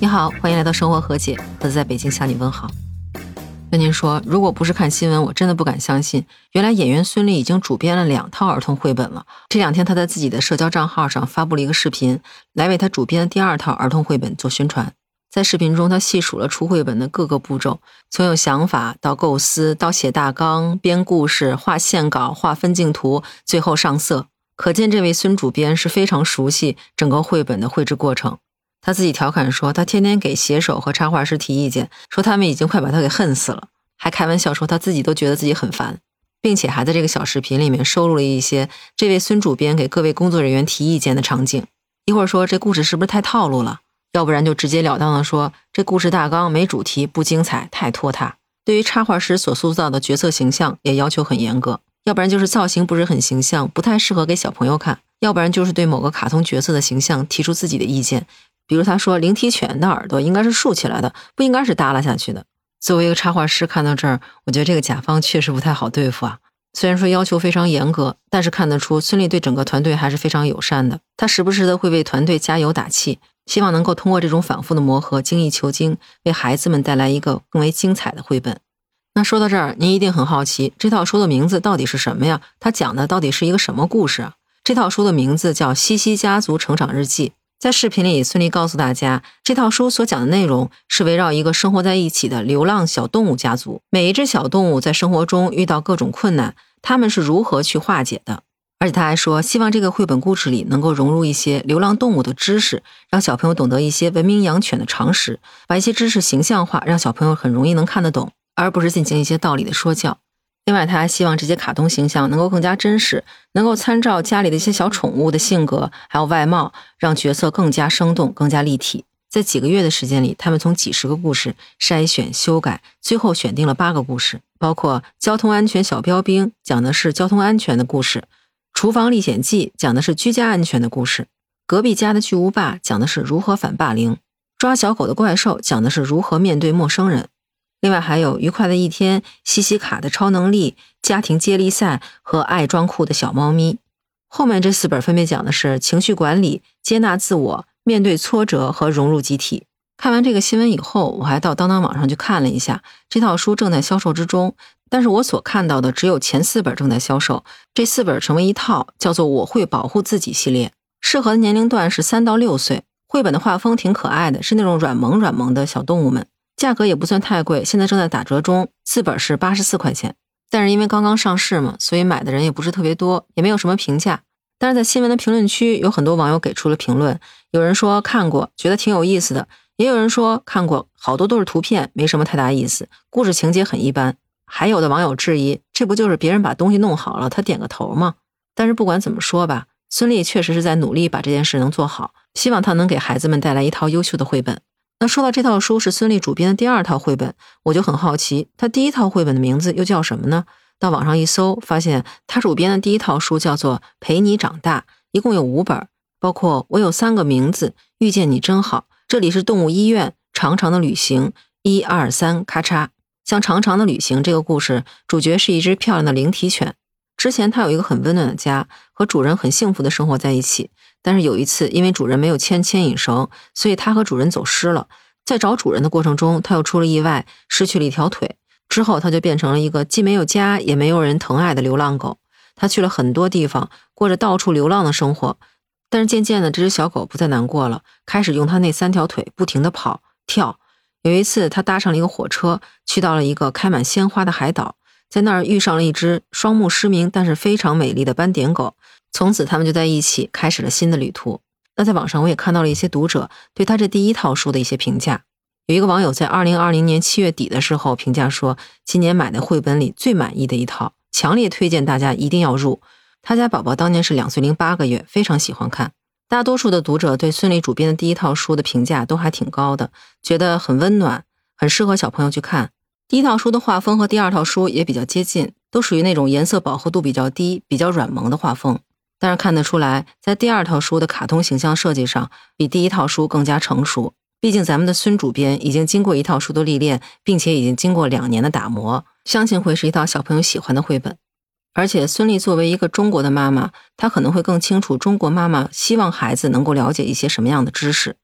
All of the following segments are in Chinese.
你好，欢迎来到生活和解，我在北京向你问好。跟您说，如果不是看新闻，我真的不敢相信，原来演员孙俪已经主编了两套儿童绘本了。这两天，她在自己的社交账号上发布了一个视频，来为她主编的第二套儿童绘本做宣传。在视频中，她细数了出绘本的各个步骤，从有想法到构思，到写大纲、编故事、画线稿、画分镜图，最后上色。可见这位孙主编是非常熟悉整个绘本的绘制过程。他自己调侃说，他天天给写手和插画师提意见，说他们已经快把他给恨死了，还开玩笑说他自己都觉得自己很烦，并且还在这个小视频里面收录了一些这位孙主编给各位工作人员提意见的场景。一会儿说这故事是不是太套路了？要不然就直截了当的说这故事大纲没主题，不精彩，太拖沓。对于插画师所塑造的角色形象也要求很严格，要不然就是造型不是很形象，不太适合给小朋友看；要不然就是对某个卡通角色的形象提出自己的意见。比如他说，灵缇犬的耳朵应该是竖起来的，不应该是耷拉下去的。作为一个插画师，看到这儿，我觉得这个甲方确实不太好对付啊。虽然说要求非常严格，但是看得出孙俪对整个团队还是非常友善的。他时不时的会为团队加油打气，希望能够通过这种反复的磨合，精益求精，为孩子们带来一个更为精彩的绘本。那说到这儿，您一定很好奇，这套书的名字到底是什么呀？它讲的到底是一个什么故事啊？这套书的名字叫《西西家族成长日记》。在视频里，孙俪告诉大家，这套书所讲的内容是围绕一个生活在一起的流浪小动物家族。每一只小动物在生活中遇到各种困难，他们是如何去化解的？而且他还说，希望这个绘本故事里能够融入一些流浪动物的知识，让小朋友懂得一些文明养犬的常识，把一些知识形象化，让小朋友很容易能看得懂，而不是进行一些道理的说教。另外，他还希望这些卡通形象能够更加真实，能够参照家里的一些小宠物的性格还有外貌，让角色更加生动、更加立体。在几个月的时间里，他们从几十个故事筛选、修改，最后选定了八个故事，包括《交通安全小标兵》讲的是交通安全的故事，《厨房历险记》讲的是居家安全的故事，《隔壁家的巨无霸》讲的是如何反霸凌，《抓小狗的怪兽》讲的是如何面对陌生人。另外还有愉快的一天、西西卡的超能力、家庭接力赛和爱装酷的小猫咪。后面这四本分别讲的是情绪管理、接纳自我、面对挫折和融入集体。看完这个新闻以后，我还到当当网上去看了一下，这套书正在销售之中。但是我所看到的只有前四本正在销售，这四本成为一套，叫做《我会保护自己》系列，适合的年龄段是三到六岁。绘本的画风挺可爱的，是那种软萌软萌的小动物们。价格也不算太贵，现在正在打折中，四本是八十四块钱。但是因为刚刚上市嘛，所以买的人也不是特别多，也没有什么评价。但是在新闻的评论区，有很多网友给出了评论，有人说看过，觉得挺有意思的；也有人说看过，好多都是图片，没什么太大意思，故事情节很一般。还有的网友质疑，这不就是别人把东西弄好了，他点个头吗？但是不管怎么说吧，孙俪确实是在努力把这件事能做好，希望他能给孩子们带来一套优秀的绘本。那说到这套书是孙俪主编的第二套绘本，我就很好奇，她第一套绘本的名字又叫什么呢？到网上一搜，发现她主编的第一套书叫做《陪你长大》，一共有五本，包括《我有三个名字》、《遇见你真好》、《这里是动物医院》、《长长的旅行》、一二三咔嚓。像《长长的旅行》这个故事，主角是一只漂亮的灵缇犬，之前它有一个很温暖的家，和主人很幸福的生活在一起。但是有一次，因为主人没有牵牵引绳，所以他和主人走失了。在找主人的过程中，他又出了意外，失去了一条腿。之后，他就变成了一个既没有家也没有人疼爱的流浪狗。他去了很多地方，过着到处流浪的生活。但是渐渐的，这只小狗不再难过了，开始用它那三条腿不停地跑跳。有一次，他搭上了一个火车，去到了一个开满鲜花的海岛，在那儿遇上了一只双目失明但是非常美丽的斑点狗。从此，他们就在一起开始了新的旅途。那在网上，我也看到了一些读者对他这第一套书的一些评价。有一个网友在二零二零年七月底的时候评价说，今年买的绘本里最满意的一套，强烈推荐大家一定要入。他家宝宝当年是两岁零八个月，非常喜欢看。大多数的读者对孙俪主编的第一套书的评价都还挺高的，觉得很温暖，很适合小朋友去看。第一套书的画风和第二套书也比较接近，都属于那种颜色饱和度比较低、比较软萌的画风。但是看得出来，在第二套书的卡通形象设计上，比第一套书更加成熟。毕竟咱们的孙主编已经经过一套书的历练，并且已经经过两年的打磨，相信会是一套小朋友喜欢的绘本。而且孙俪作为一个中国的妈妈，她可能会更清楚中国妈妈希望孩子能够了解一些什么样的知识。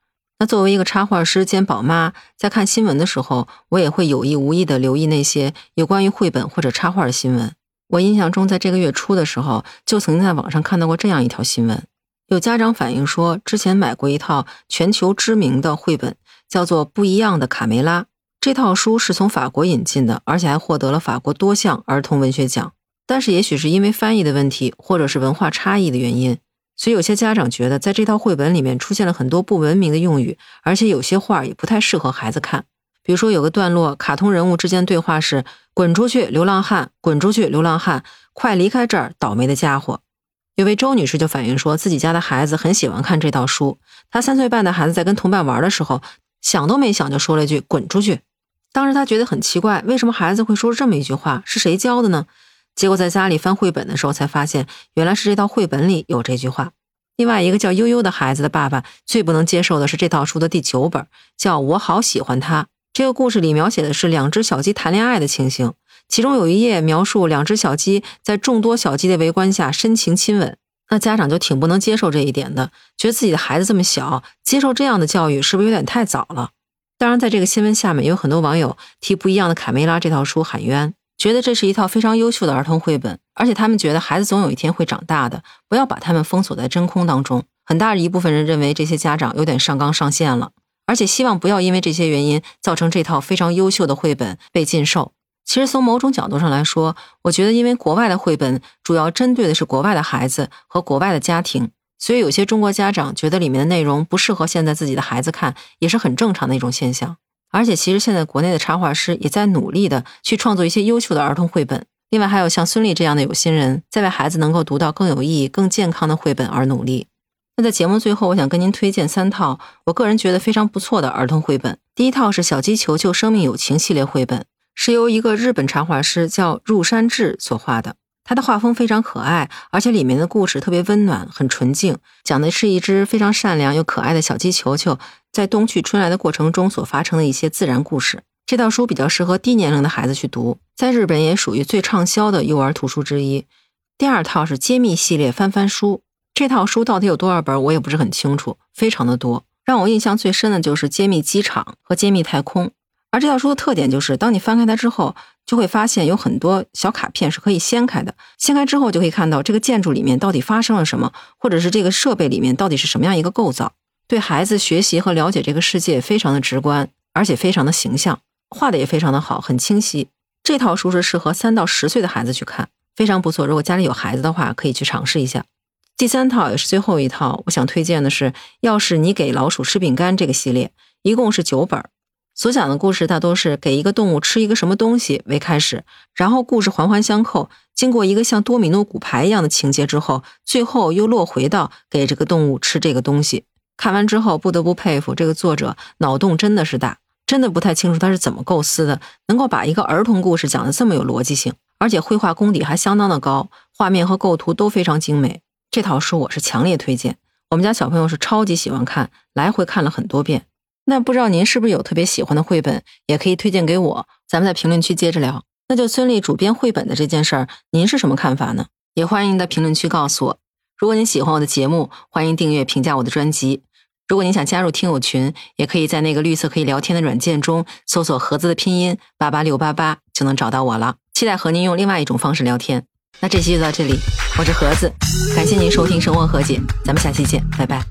那作为一个插画师兼宝妈，在看新闻的时候，我也会有意无意的留意那些有关于绘本或者插画的新闻。我印象中，在这个月初的时候，就曾经在网上看到过这样一条新闻：有家长反映说，之前买过一套全球知名的绘本，叫做《不一样的卡梅拉》。这套书是从法国引进的，而且还获得了法国多项儿童文学奖。但是，也许是因为翻译的问题，或者是文化差异的原因。所以有些家长觉得，在这套绘本里面出现了很多不文明的用语，而且有些画也不太适合孩子看。比如说，有个段落，卡通人物之间对话是“滚出去，流浪汉！滚出去，流浪汉！快离开这儿，倒霉的家伙！”有位周女士就反映说，自己家的孩子很喜欢看这套书。她三岁半的孩子在跟同伴玩的时候，想都没想就说了一句“滚出去”。当时她觉得很奇怪，为什么孩子会说这么一句话？是谁教的呢？结果在家里翻绘本的时候，才发现原来是这套绘本里有这句话。另外一个叫悠悠的孩子的爸爸最不能接受的是这套书的第九本，叫我好喜欢他。这个故事里描写的是两只小鸡谈恋爱的情形，其中有一页描述两只小鸡在众多小鸡的围观下深情亲吻。那家长就挺不能接受这一点的，觉得自己的孩子这么小，接受这样的教育是不是有点太早了？当然，在这个新闻下面，有很多网友替《不一样的卡梅拉》这套书喊冤。觉得这是一套非常优秀的儿童绘本，而且他们觉得孩子总有一天会长大的，不要把他们封锁在真空当中。很大一部分人认为这些家长有点上纲上线了，而且希望不要因为这些原因造成这套非常优秀的绘本被禁售。其实从某种角度上来说，我觉得因为国外的绘本主要针对的是国外的孩子和国外的家庭，所以有些中国家长觉得里面的内容不适合现在自己的孩子看，也是很正常的一种现象。而且，其实现在国内的插画师也在努力的去创作一些优秀的儿童绘本。另外，还有像孙俪这样的有心人，在为孩子能够读到更有意义、更健康的绘本而努力。那在节目最后，我想跟您推荐三套我个人觉得非常不错的儿童绘本。第一套是《小鸡球球生命友情》系列绘本，是由一个日本插画师叫入山智所画的。他的画风非常可爱，而且里面的故事特别温暖、很纯净，讲的是一只非常善良又可爱的小鸡球球。在冬去春来的过程中所发生的一些自然故事，这套书比较适合低年龄的孩子去读，在日本也属于最畅销的幼儿图书之一。第二套是揭秘系列翻翻书，这套书到底有多少本，我也不是很清楚，非常的多。让我印象最深的就是揭秘机场和揭秘太空。而这套书的特点就是，当你翻开它之后，就会发现有很多小卡片是可以掀开的，掀开之后就可以看到这个建筑里面到底发生了什么，或者是这个设备里面到底是什么样一个构造。对孩子学习和了解这个世界非常的直观，而且非常的形象，画的也非常的好，很清晰。这套书是适合三到十岁的孩子去看，非常不错。如果家里有孩子的话，可以去尝试一下。第三套也是最后一套，我想推荐的是《要是你给老鼠吃饼干》这个系列，一共是九本，所讲的故事大多是给一个动物吃一个什么东西为开始，然后故事环环相扣，经过一个像多米诺骨牌一样的情节之后，最后又落回到给这个动物吃这个东西。看完之后，不得不佩服这个作者脑洞真的是大，真的不太清楚他是怎么构思的，能够把一个儿童故事讲得这么有逻辑性，而且绘画功底还相当的高，画面和构图都非常精美。这套书我是强烈推荐，我们家小朋友是超级喜欢看，来回看了很多遍。那不知道您是不是有特别喜欢的绘本，也可以推荐给我，咱们在评论区接着聊。那就孙俪主编绘本的这件事儿，您是什么看法呢？也欢迎在评论区告诉我。如果您喜欢我的节目，欢迎订阅、评价我的专辑。如果您想加入听友群，也可以在那个绿色可以聊天的软件中搜索“盒子”的拼音八八六八八，就能找到我了。期待和您用另外一种方式聊天。那这期就到这里，我是盒子，感谢您收听《生活和解》，咱们下期见，拜拜。